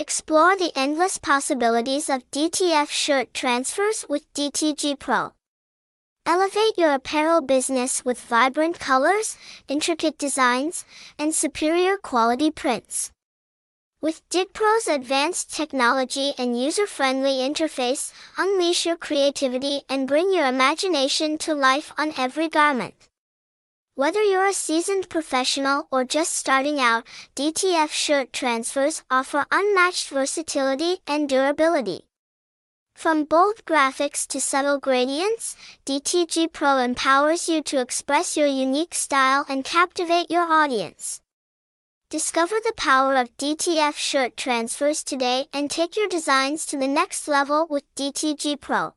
Explore the endless possibilities of DTF shirt transfers with DTG Pro. Elevate your apparel business with vibrant colors, intricate designs, and superior quality prints. With DTG Pro's advanced technology and user-friendly interface, unleash your creativity and bring your imagination to life on every garment. Whether you're a seasoned professional or just starting out, DTF shirt transfers offer unmatched versatility and durability. From bold graphics to subtle gradients, DTG Pro empowers you to express your unique style and captivate your audience. Discover the power of DTF shirt transfers today and take your designs to the next level with DTG Pro.